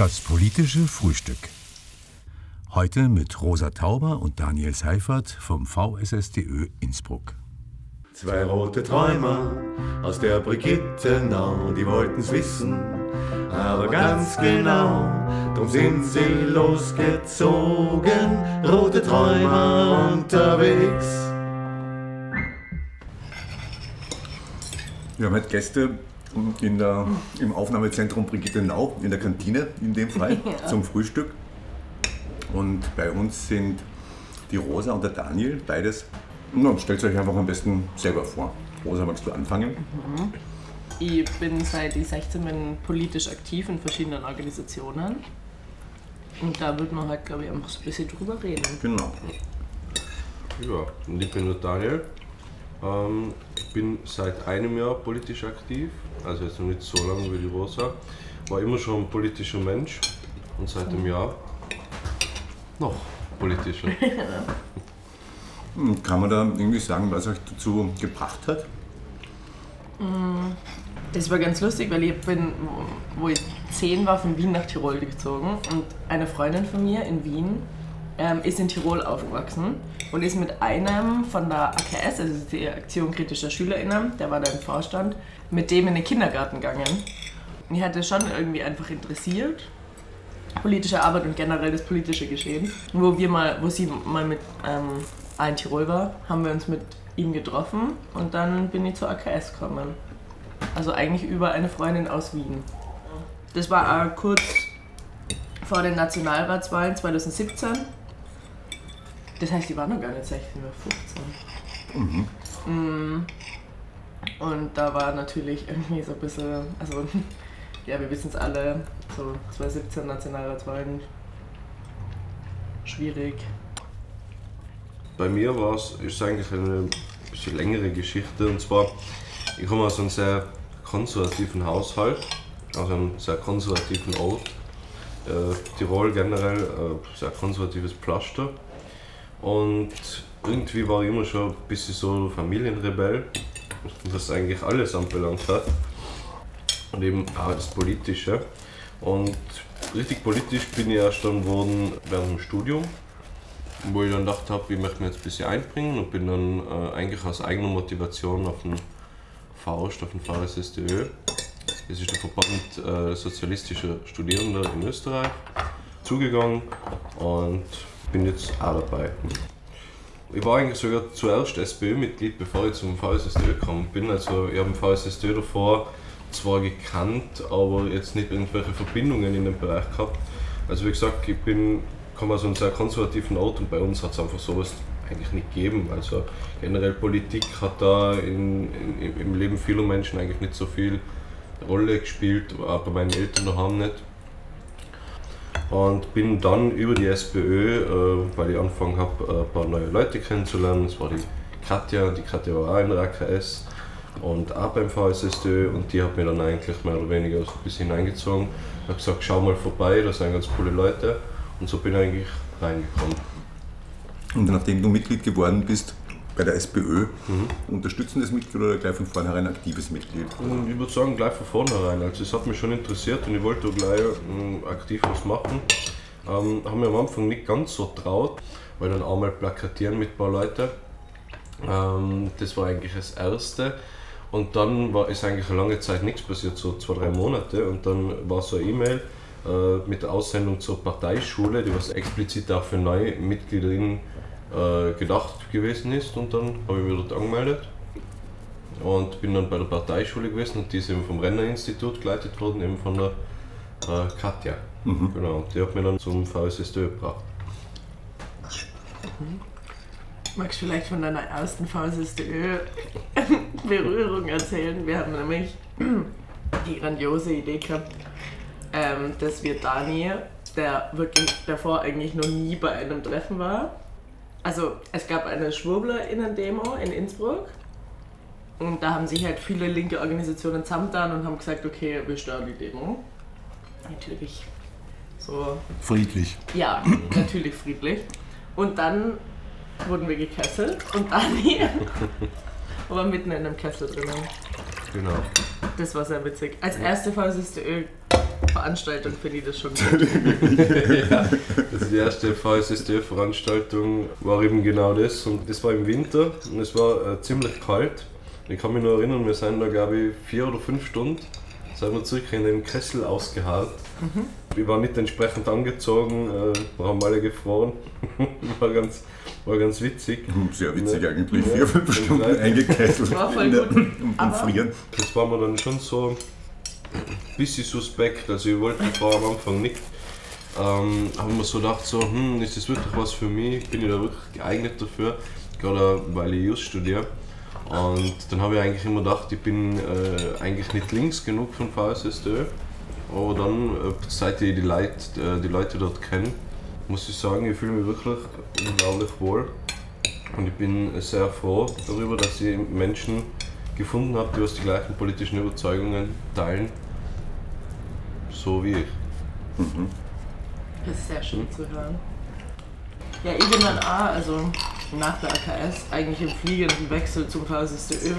Das politische Frühstück. Heute mit Rosa Tauber und Daniel Seifert vom VSSDÖ Innsbruck. Zwei rote Träumer aus der Brigittenau, die wollten's wissen, aber ganz genau, drum sind sie losgezogen, rote Träumer unterwegs. Wir haben heute Gäste in der, im Aufnahmezentrum Brigitte Nau, in der Kantine in dem Fall, ja. zum Frühstück. Und bei uns sind die Rosa und der Daniel, beides. Na, stellt euch einfach am besten selber vor. Rosa, magst du anfangen? Mhm. Ich bin seit ich 16 bin politisch aktiv in verschiedenen Organisationen. Und da wird man halt, glaube ich, einfach so ein bisschen drüber reden. Genau. Ja, und ich bin der Daniel. Ähm, bin seit einem Jahr politisch aktiv, also jetzt noch nicht so lange wie die Rosa. War immer schon ein politischer Mensch und seit einem Jahr noch politischer. Hm, kann man da irgendwie sagen, was euch dazu gebracht hat? Mm, das war ganz lustig, weil ich bin, wo ich zehn war, von Wien nach Tirol gezogen und eine Freundin von mir in Wien ähm, ist in Tirol aufgewachsen und ist mit einem von der AKS, also die Aktion kritischer SchülerInnen, der war da im Vorstand, mit dem in den Kindergarten gegangen. Mich hat das schon irgendwie einfach interessiert, politische Arbeit und generell das politische Geschehen. Wo wir mal, wo sie mal mit ähm, in Tirol war, haben wir uns mit ihm getroffen und dann bin ich zur AKS gekommen. Also eigentlich über eine Freundin aus Wien. Das war kurz vor den Nationalratswahlen 2017 das heißt, die waren noch gar nicht 16, oder 15. Mhm. Mm. Und da war natürlich irgendwie so ein bisschen, also ja, wir wissen es alle, so 2017 Nationalratswahlen schwierig. Bei mir war es, ist eigentlich eine bisschen längere Geschichte und zwar, ich komme aus einem sehr konservativen Haushalt, aus einem sehr konservativen Ort. Äh, Tirol generell, äh, sehr konservatives Pflaster. Und irgendwie war ich immer schon ein bisschen so Familienrebell, was eigentlich alles anbelangt hat. Und eben auch das Politische. Und richtig politisch bin ich erst dann geworden während dem Studium, wo ich dann gedacht habe, ich möchte mich jetzt ein bisschen einbringen und bin dann äh, eigentlich aus eigener Motivation auf den VAUST, auf den VSSDÖ. Das ist der Verband äh, sozialistischer Studierender in Österreich, zugegangen und bin jetzt auch dabei. Ich war eigentlich sogar zuerst SPÖ-Mitglied, bevor ich zum VSSD gekommen bin. Also ich habe den VSSD davor zwar gekannt, aber jetzt nicht irgendwelche Verbindungen in dem Bereich gehabt. Also wie gesagt, ich bin, komme aus einem sehr konservativen Ort und bei uns hat es einfach sowas eigentlich nicht gegeben. Also generell Politik hat da in, in, im Leben vieler Menschen eigentlich nicht so viel Rolle gespielt, auch bei meinen Eltern daheim nicht. Und bin dann über die SPÖ, äh, weil ich angefangen habe, äh, ein paar neue Leute kennenzulernen. Das war die Katja, die Katja war auch in der AKS und auch beim VSSD und die hat mir dann eigentlich mehr oder weniger so ein bisschen hineingezogen. Ich habe gesagt, schau mal vorbei, da sind ganz coole Leute und so bin ich eigentlich reingekommen. Und nachdem du Mitglied geworden bist, bei der SPÖ mhm. unterstützendes Mitglied oder gleich von vornherein aktives Mitglied? Ich würde sagen, gleich von vornherein. Also es hat mich schon interessiert und ich wollte gleich ähm, aktiv was machen. Ähm, haben wir am Anfang nicht ganz so traut, weil dann einmal plakatieren mit ein paar Leuten. Ähm, das war eigentlich das Erste. Und dann war, ist eigentlich eine lange Zeit nichts passiert, so zwei, drei Monate. Und dann war so eine E-Mail äh, mit der Aussendung zur Parteischule, die was explizit auch für neue Mitgliederinnen äh, gedacht gewesen ist und dann habe ich mich dort angemeldet und bin dann bei der Parteischule gewesen und die ist eben vom Renner-Institut geleitet worden, eben von der äh, Katja. Mhm. Genau, und die hat mich dann zum VSSD gebracht. Mhm. Magst du vielleicht von deiner ersten VSSDÖ-Berührung erzählen? Wir haben nämlich die grandiose Idee gehabt, ähm, dass wir Dani, der wirklich davor eigentlich noch nie bei einem Treffen war, also es gab eine SchwurblerInnen-Demo in Innsbruck und da haben sich halt viele linke Organisationen zusammengetan und haben gesagt, okay, wir stören die Demo. Natürlich so... Friedlich. Ja, natürlich friedlich. Und dann wurden wir gekesselt und Dani war mitten in einem Kessel drinnen. Genau. Das war sehr witzig. Als erste VSSDÖ Veranstaltung finde ich das schon gut. ja, also die erste VSSD-Veranstaltung war eben genau das und das war im Winter und es war äh, ziemlich kalt. Ich kann mich noch erinnern, wir sind da glaube ich vier oder fünf Stunden sind wir circa in den Kessel ausgeharrt. Mhm. Ich war nicht entsprechend angezogen, äh, haben alle gefroren. war, ganz, war ganz witzig. Sehr witzig ja. eigentlich, vier, fünf Stunden eingekesselt war voll gut. im Frieren. Das war mir dann schon so bisschen suspekt. Also ich wollte die am Anfang nicht. Ähm, habe mir so gedacht, so, hm, ist das wirklich was für mich? Bin ich da wirklich geeignet dafür? Gerade weil ich Just studiere. Und dann habe ich eigentlich immer gedacht, ich bin äh, eigentlich nicht links genug von VSSD. Aber dann, äh, seit ich die Leute, äh, die Leute dort kenne, muss ich sagen, ich fühle mich wirklich unglaublich wohl. Und ich bin sehr froh darüber, dass ich Menschen gefunden habe, die aus die gleichen politischen Überzeugungen teilen, so wie ich. Mhm. Das ist sehr schön zu hören. Ja, ich bin dann auch, also nach der AKS eigentlich im fliegenden Wechsel zum VSSDÖ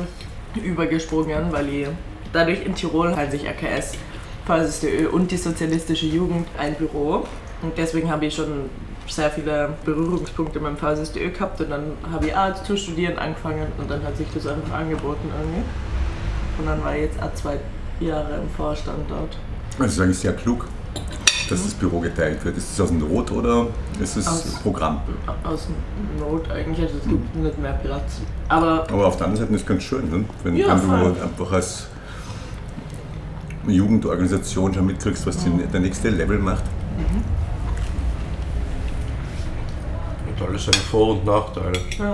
übergesprungen, weil ich dadurch in Tirol hat sich AKS, VSSDÖ und die Sozialistische Jugend ein Büro. Und deswegen habe ich schon sehr viele Berührungspunkte mit dem VSSDÖ gehabt und dann habe ich auch zu studieren angefangen und dann hat sich das einfach angeboten irgendwie. Und dann war ich jetzt auch zwei Jahre im Vorstand dort. Also das ist eigentlich sehr klug dass das Büro geteilt wird? Ist es aus Not oder ist es aus, Programm? Aus Not eigentlich, also es gibt mhm. nicht mehr Platz. Aber, Aber auf der anderen Seite ist es ganz schön, ne? wenn, ja, wenn du einfach als Jugendorganisation schon mitkriegst, was mhm. der nächste Level macht. Mhm. Und alles seine Vor- und Nachteile. Ja.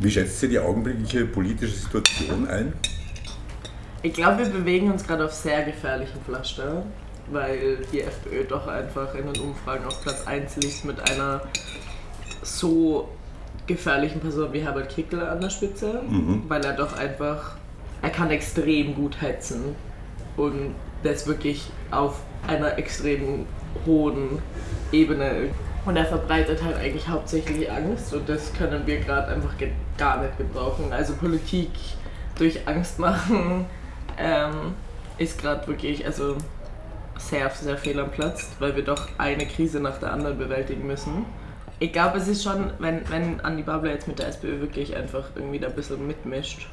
Wie schätzt ihr die augenblickliche politische Situation ein? Ich glaube, wir bewegen uns gerade auf sehr gefährlichen Pflaster, weil die FPÖ doch einfach in den Umfragen auf Platz 1 liegt mit einer so gefährlichen Person wie Herbert Kickl an der Spitze, mhm. weil er doch einfach, er kann extrem gut hetzen und das wirklich auf einer extrem hohen Ebene und er verbreitet halt eigentlich hauptsächlich Angst und das können wir gerade einfach gar nicht gebrauchen. Also Politik durch Angst machen ähm, ist gerade wirklich also sehr, sehr fehl am Platz, weil wir doch eine Krise nach der anderen bewältigen müssen. Ich glaube, es ist schon, wenn, wenn Andi Babler jetzt mit der SPÖ wirklich einfach irgendwie da ein bisschen mitmischt,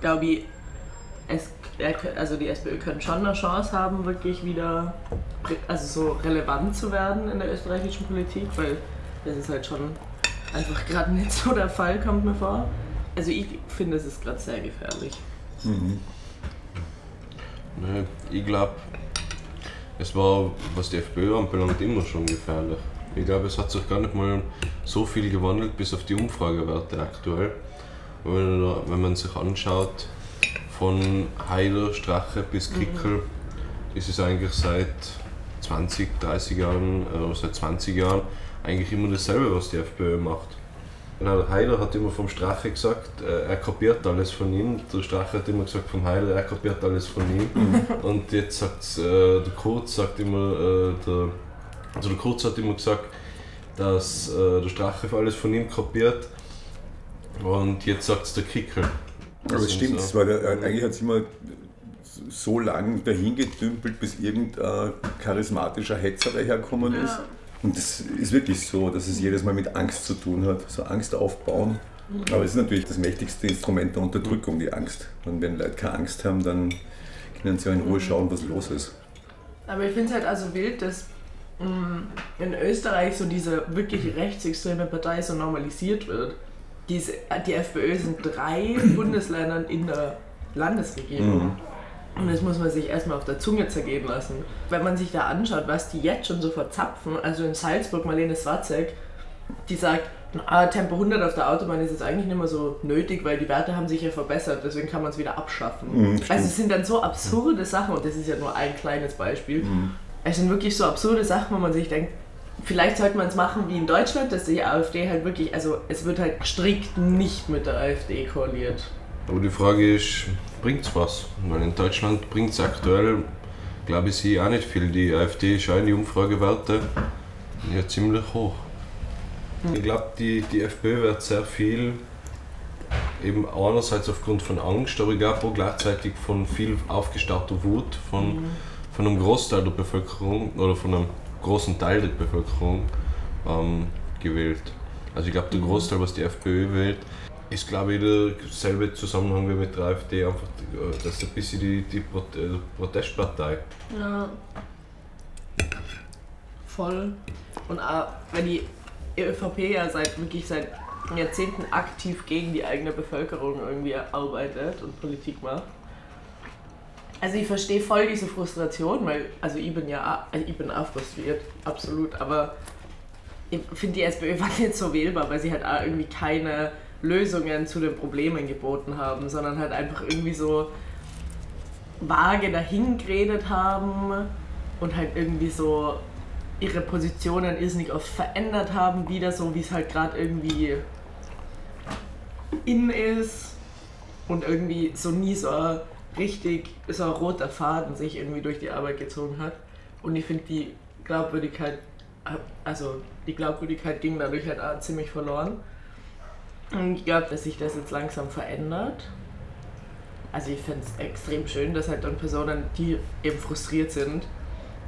glaube ich, es, also die SPÖ könnte schon eine Chance haben, wirklich wieder also so relevant zu werden in der österreichischen Politik, weil das ist halt schon einfach gerade nicht so der Fall, kommt mir vor. Also ich finde, es ist gerade sehr gefährlich. Mhm. Nee, ich glaube, es war, was die FPÖ anbelangt, immer schon gefährlich. Ich glaube, es hat sich gar nicht mal so viel gewandelt, bis auf die Umfragewerte aktuell. Wenn man sich anschaut, von Heider, Strache bis Kickel, mhm. ist es eigentlich seit 20, 30 Jahren, äh, seit 20 Jahren eigentlich immer dasselbe, was die FPÖ macht. Genau, Heider hat immer vom Strache gesagt, äh, er kopiert alles von ihm. Der Strache hat immer gesagt vom Heider, er kopiert alles von ihm. Mhm. Und jetzt sagt äh, der Kurz sagt immer, äh, der, also der Kurz hat immer gesagt, dass äh, der Strache alles von ihm kopiert. Und jetzt sagt es der Kickel. Aber es stimmt, so. weil der, eigentlich hat es immer so lange dahin gedümpelt, bis irgendein charismatischer Hetzer daherkommen ja. ist. Und das ist wirklich so, dass es jedes Mal mit Angst zu tun hat, so Angst aufbauen. Aber es ist natürlich das mächtigste Instrument der Unterdrückung, die Angst. Und wenn Leute keine Angst haben, dann können sie auch in Ruhe schauen, was los ist. Aber ich finde es halt also wild, dass mm, in Österreich so diese wirklich rechtsextreme Partei so normalisiert wird. Diese, die FPÖ sind drei Bundesländern in der Landesregierung. Mhm. Und das muss man sich erstmal auf der Zunge zergehen lassen. Wenn man sich da anschaut, was die jetzt schon so verzapfen, also in Salzburg, Marlene Swatzek, die sagt, ah, Tempo 100 auf der Autobahn ist jetzt eigentlich nicht mehr so nötig, weil die Werte haben sich ja verbessert, deswegen kann man es wieder abschaffen. Mhm, also es sind dann so absurde Sachen, und das ist ja nur ein kleines Beispiel, mhm. es sind wirklich so absurde Sachen, wo man sich denkt, vielleicht sollte man es machen wie in Deutschland, dass die AfD halt wirklich, also es wird halt strikt nicht mit der AfD koaliert. Aber die Frage ist, bringt es was? Weil in Deutschland bringt es aktuell, glaube ich, sie auch nicht viel. Die AfD scheint die Umfragewerte ja ziemlich hoch. Ich glaube, die, die FPÖ wird sehr viel eben einerseits aufgrund von Angst, aber ich glaube auch gleichzeitig von viel aufgestauter Wut von, mhm. von einem Großteil der Bevölkerung oder von einem großen Teil der Bevölkerung ähm, gewählt. Also ich glaube, der mhm. Großteil, was die FPÖ wählt, ist glaube ich derselbe Zusammenhang wie mit der AfD, einfach, das ist ein bisschen die, die äh, Protestpartei. Ja. Voll. Und auch, wenn die ÖVP ja seit wirklich seit Jahrzehnten aktiv gegen die eigene Bevölkerung irgendwie arbeitet und Politik macht. Also ich verstehe voll diese Frustration, weil, also ich bin ja also ich bin auch frustriert, absolut, aber ich finde die SPÖ war nicht so wählbar, weil sie halt auch irgendwie keine Lösungen zu den Problemen geboten haben, sondern halt einfach irgendwie so vage dahin geredet haben und halt irgendwie so ihre Positionen irrsinnig oft verändert haben, wieder so wie es halt gerade irgendwie in ist und irgendwie so nie so richtig so ein roter Faden sich irgendwie durch die Arbeit gezogen hat. Und ich finde die Glaubwürdigkeit, also die Glaubwürdigkeit ging dadurch halt auch ziemlich verloren. Und ich glaube, dass sich das jetzt langsam verändert. Also ich finde es extrem schön, dass halt dann Personen, die eben frustriert sind,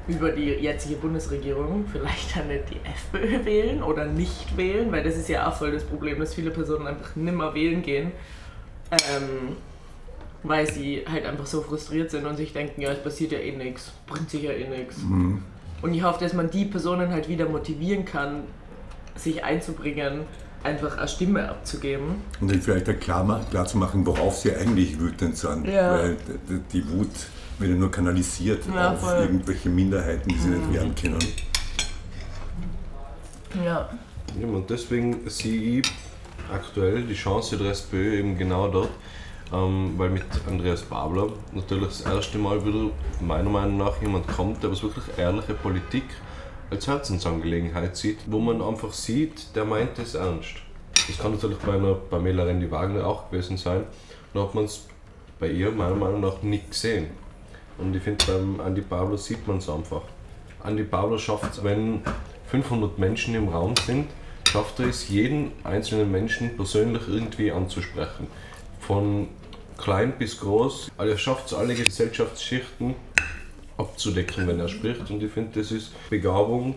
über die jetzige Bundesregierung vielleicht dann nicht die FPÖ wählen oder nicht wählen, weil das ist ja auch voll das Problem, dass viele Personen einfach nimmer wählen gehen, ähm, weil sie halt einfach so frustriert sind und sich denken, ja, es passiert ja eh nichts, bringt sich ja eh nichts. Mhm. Und ich hoffe, dass man die Personen halt wieder motivieren kann, sich einzubringen, einfach eine Stimme abzugeben. Und dann vielleicht auch klar, klar zu machen, worauf sie eigentlich wütend sind. Ja. Weil die Wut wird ja nur kanalisiert ja, auf voll. irgendwelche Minderheiten, die sie mhm. nicht wehren können. Ja. ja. Und deswegen sehe ich aktuell die Chance der SPÖ eben genau dort, ähm, weil mit Andreas Babler natürlich das erste Mal wieder meiner Meinung nach jemand kommt, der was wirklich ehrliche Politik als Herzensangelegenheit sieht, wo man einfach sieht, der meint es ernst. Das kann natürlich bei einer Pamela Rendi Wagner auch gewesen sein. Da hat man es bei ihr meiner Meinung nach nicht gesehen. Und ich finde, beim Andy Pablo sieht man es einfach. Andy Pablo schafft es, wenn 500 Menschen im Raum sind, schafft er es, jeden einzelnen Menschen persönlich irgendwie anzusprechen. Von klein bis groß. Er schafft es, alle Gesellschaftsschichten abzudecken, wenn er spricht. Und ich finde, das ist Begabung,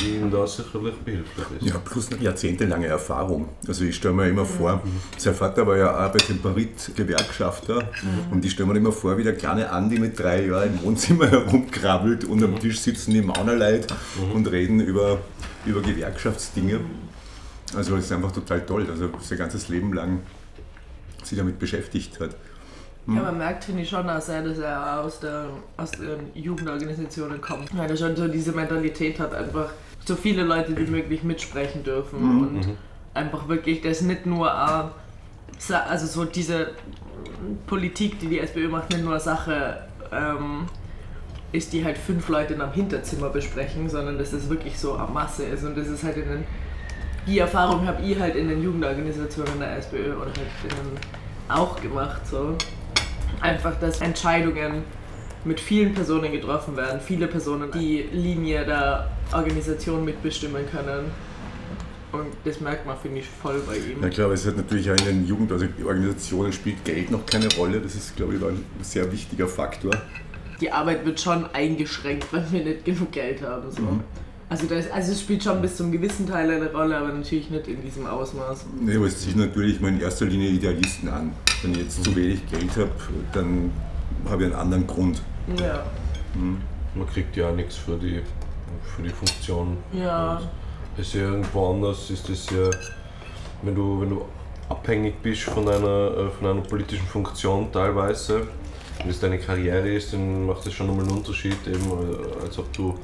die ihm da sicherlich behilflich ist. Ja, plus eine jahrzehntelange Erfahrung. Also ich stelle mir immer vor, mhm. sein Vater war ja auch bei Temperit Gewerkschafter mhm. und ich stelle mir immer vor, wie der kleine Andi mit drei Jahren im Wohnzimmer herumkrabbelt und am Tisch sitzen die Maunerleid mhm. und reden über, über Gewerkschaftsdinge. Also das ist einfach total toll, also sein ganzes Leben lang sich damit beschäftigt hat. Ja, man merkt, finde ich schon auch sehr, dass er aus, der, aus den Jugendorganisationen kommt. Weil er schon so diese Mentalität hat, einfach so viele Leute wie möglich mitsprechen dürfen mhm. und mhm. einfach wirklich das nicht nur also so diese Politik, die die SPÖ macht, nicht nur eine Sache ähm, ist, die halt fünf Leute in einem Hinterzimmer besprechen, sondern dass es wirklich so eine Masse ist und das ist halt in den, die Erfahrung habe ich halt in den Jugendorganisationen der SPÖ oder halt in den auch gemacht so einfach, dass Entscheidungen mit vielen Personen getroffen werden, viele Personen die Linie der Organisation mitbestimmen können. Und das merkt man, finde ich, voll bei ihm. Ja klar, es hat natürlich auch in den Jugendorganisationen spielt Geld noch keine Rolle. Das ist, glaube ich, ein sehr wichtiger Faktor. Die Arbeit wird schon eingeschränkt, weil wir nicht genug Geld haben. So. Mhm. Also, das, also es spielt schon bis zum gewissen Teil eine Rolle, aber natürlich nicht in diesem Ausmaß. Nee, aber es zieht natürlich mal in erster Linie Idealisten an. Wenn ich jetzt zu wenig Geld habe, dann habe ich einen anderen Grund. Ja. Mhm. Man kriegt ja auch nichts für die, für die Funktion. Ja. Es ist ja irgendwo anders, ist das ja, wenn du, wenn du abhängig bist von einer, äh, von einer politischen Funktion teilweise, wenn es deine Karriere ist, dann macht das schon nochmal einen Unterschied, eben, äh, als ob du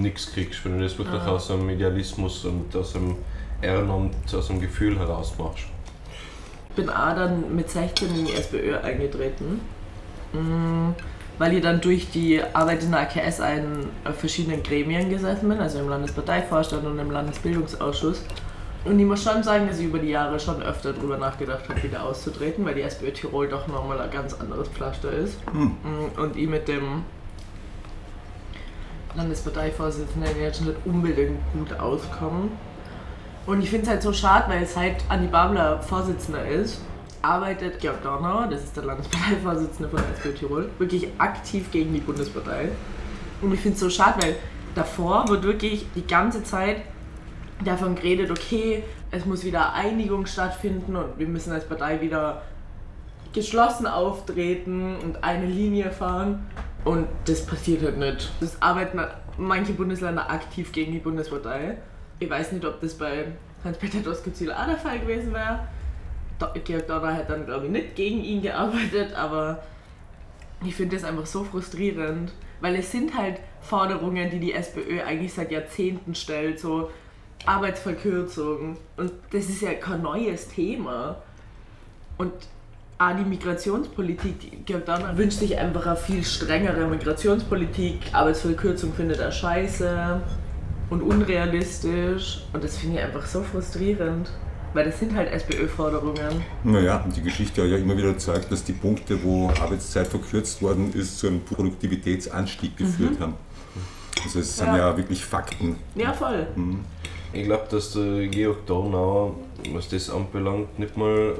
nichts kriegst, wenn du das wirklich Aha. aus einem Idealismus und aus einem Ehrenamt, aus einem Gefühl heraus machst. Ich bin auch dann mit 16 in die SPÖ eingetreten, mm, weil ich dann durch die Arbeit in der AKS in verschiedenen Gremien gesessen bin, also im Landesparteivorstand und im Landesbildungsausschuss. Und ich muss schon sagen, dass ich über die Jahre schon öfter darüber nachgedacht habe, wieder auszutreten, weil die SPÖ Tirol doch nochmal ein ganz anderes Pflaster ist. Hm. Und ich mit dem Landesparteivorsitzenden jetzt nicht unbedingt gut auskommen. Und ich finde es halt so schade, weil seit Andi Babler Vorsitzender ist, arbeitet Georg Dornauer, das ist der Landesparteivorsitzende von SPÖ Tirol, wirklich aktiv gegen die Bundespartei. Und ich finde es so schade, weil davor wird wirklich die ganze Zeit davon geredet, okay, es muss wieder Einigung stattfinden und wir müssen als Partei wieder geschlossen auftreten und eine Linie fahren. Und das passiert halt nicht. Es arbeiten manche Bundesländer aktiv gegen die Bundespartei. Ich weiß nicht, ob das bei Hans-Peter Doskozil auch der Fall gewesen wäre. Georg Donner hat dann, glaube ich, nicht gegen ihn gearbeitet, aber ich finde das einfach so frustrierend, weil es sind halt Forderungen, die die SPÖ eigentlich seit Jahrzehnten stellt, so Arbeitsverkürzung. Und das ist ja kein neues Thema. Und auch die Migrationspolitik, Georg Donner wünscht sich einfach eine viel strengere Migrationspolitik. Arbeitsverkürzung findet er scheiße und unrealistisch. Und das finde ich einfach so frustrierend. Weil das sind halt SPÖ-Forderungen. Naja, die Geschichte hat ja immer wieder gezeigt, dass die Punkte, wo Arbeitszeit verkürzt worden ist, zu einem Produktivitätsanstieg geführt mhm. haben. Also es sind ja. ja wirklich Fakten. Ja, voll. Mhm. Ich glaube, dass der Georg Dornauer, was das anbelangt, nicht mal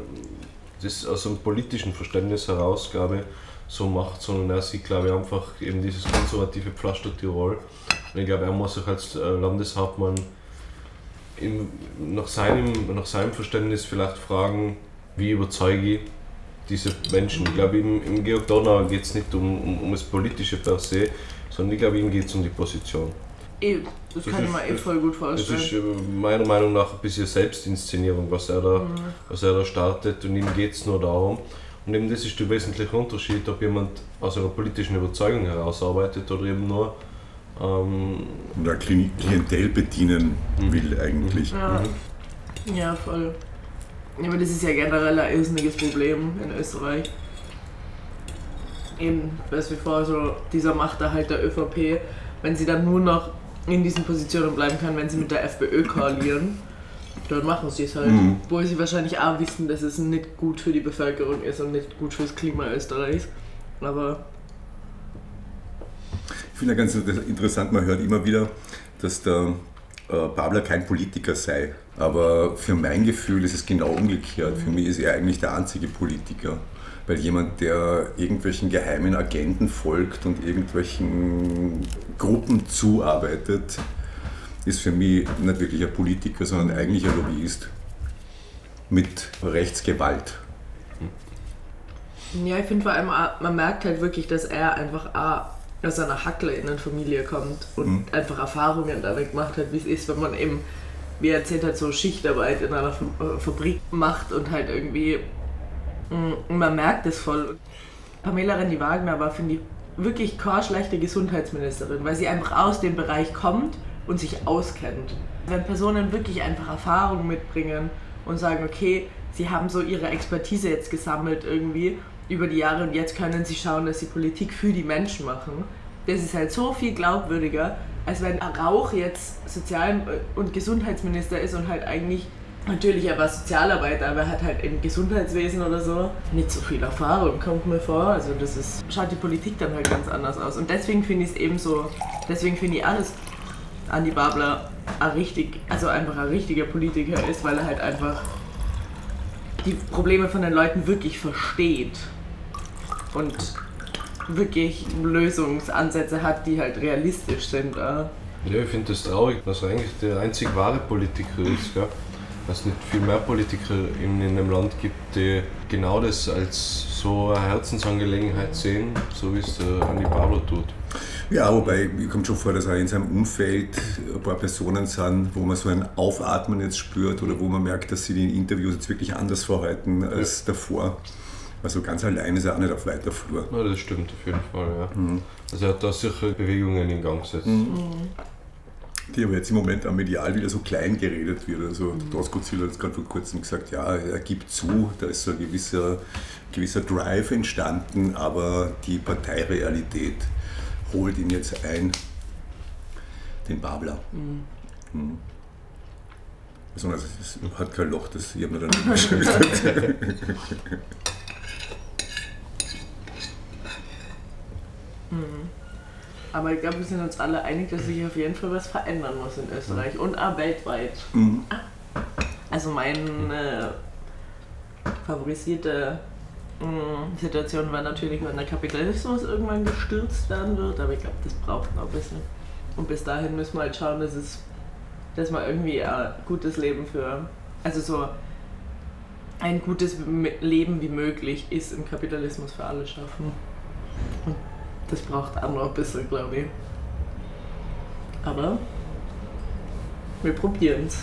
das aus einem politischen Verständnis heraus, glaube ich, so macht, sondern er sieht, glaube ich, einfach eben dieses konservative Pflaster Tirol. Und ich glaube, er muss sich als äh, Landeshauptmann im, nach, seinem, nach seinem Verständnis vielleicht fragen, wie überzeuge ich diese Menschen. Ich glaube, im, im Georg Donauer geht es nicht um, um, um das Politische per se, sondern ich glaube, ihm geht es um die Position. Eh, das, das kann ich mir eh voll gut vorstellen. Das ist meiner Meinung nach ein bisschen Selbstinszenierung, was er da, mhm. was er da startet und ihm geht es nur darum. Und eben das ist der wesentliche Unterschied, ob jemand aus einer politischen Überzeugung heraus arbeitet oder eben nur ähm, oder Klientel bedienen mhm. will eigentlich. Ja. Mhm. ja, voll. Ja, aber das ist ja generell ein irrsinniges Problem in Österreich. Eben, was wie vor, so dieser Machterhalt der ÖVP, wenn sie dann nur noch in diesen Positionen bleiben kann, wenn sie mit der FPÖ koalieren, dann machen sie es halt. Mhm. Wo sie wahrscheinlich auch wissen, dass es nicht gut für die Bevölkerung ist und nicht gut fürs Klima Österreichs. Aber finde ganz interessant, man hört immer wieder, dass der äh, Babler kein Politiker sei. Aber für mein Gefühl ist es genau umgekehrt. Für mich ist er eigentlich der einzige Politiker. Weil jemand, der irgendwelchen geheimen Agenten folgt und irgendwelchen Gruppen zuarbeitet, ist für mich nicht wirklich ein Politiker, sondern eigentlich ein Lobbyist mit Rechtsgewalt. Ja, ich finde vor allem, man merkt halt wirklich, dass er einfach aus einer Hackle in eine Familie kommt und mhm. einfach Erfahrungen damit gemacht hat, wie es ist, wenn man eben, wie er erzählt hat, so Schichtarbeit in einer Fabrik macht und halt irgendwie, mm, man merkt es voll. Pamela Rendi-Wagner war, finde ich, wirklich keine schlechte Gesundheitsministerin, weil sie einfach aus dem Bereich kommt und sich auskennt. Wenn Personen wirklich einfach Erfahrung mitbringen und sagen, okay, sie haben so ihre Expertise jetzt gesammelt irgendwie über die Jahre und jetzt können sie schauen, dass sie Politik für die Menschen machen. Das ist halt so viel glaubwürdiger, als wenn Rauch jetzt Sozial- und Gesundheitsminister ist und halt eigentlich Natürlich, er war Sozialarbeiter, aber er hat halt im Gesundheitswesen oder so nicht so viel Erfahrung, kommt mir vor. Also das ist, schaut die Politik dann halt ganz anders aus. Und deswegen finde ich es eben so, deswegen finde ich alles Andi Babler ein richtig, also einfach ein richtiger Politiker ist, weil er halt einfach die Probleme von den Leuten wirklich versteht und wirklich Lösungsansätze hat, die halt realistisch sind. Ja, ich finde das traurig, dass er eigentlich der einzig wahre Politiker ist. Gell? Dass es nicht viel mehr Politiker in, in einem Land gibt, die genau das als so eine Herzensangelegenheit sehen, so wie es der Andi Pablo tut. Ja, wobei, mir kommt schon vor, dass auch in seinem Umfeld ein paar Personen sind, wo man so ein Aufatmen jetzt spürt oder wo man merkt, dass sie die Interviews jetzt wirklich anders verhalten als ja. davor. Also ganz allein ist er auch nicht auf weiter Flur. Ja, das stimmt auf jeden Fall, ja. Mhm. Also er hat da sicher Bewegungen in Gang gesetzt. Mhm. Die aber jetzt im Moment auch medial wieder so klein geredet wird. Also mhm. Ziel hat jetzt gerade vor kurzem gesagt, ja, er gibt zu, da ist so ein gewisser, gewisser Drive entstanden, aber die Parteirealität holt ihn jetzt ein, den Babler. Mhm. Mhm. Also, es hat kein Loch, das ich habe mir dann nicht Mhm. Aber ich glaube, wir sind uns alle einig, dass sich auf jeden Fall was verändern muss in Österreich und auch weltweit. Mhm. Ah. Also meine favorisierte mh, Situation war natürlich, wenn der Kapitalismus irgendwann gestürzt werden wird, aber ich glaube, das braucht noch ein bisschen. Und bis dahin müssen wir halt schauen, dass, es, dass wir irgendwie ein gutes Leben für, also so ein gutes Leben wie möglich ist im Kapitalismus für alle schaffen. Und das braucht auch noch ein bisschen, glaube ich. Aber wir probieren es.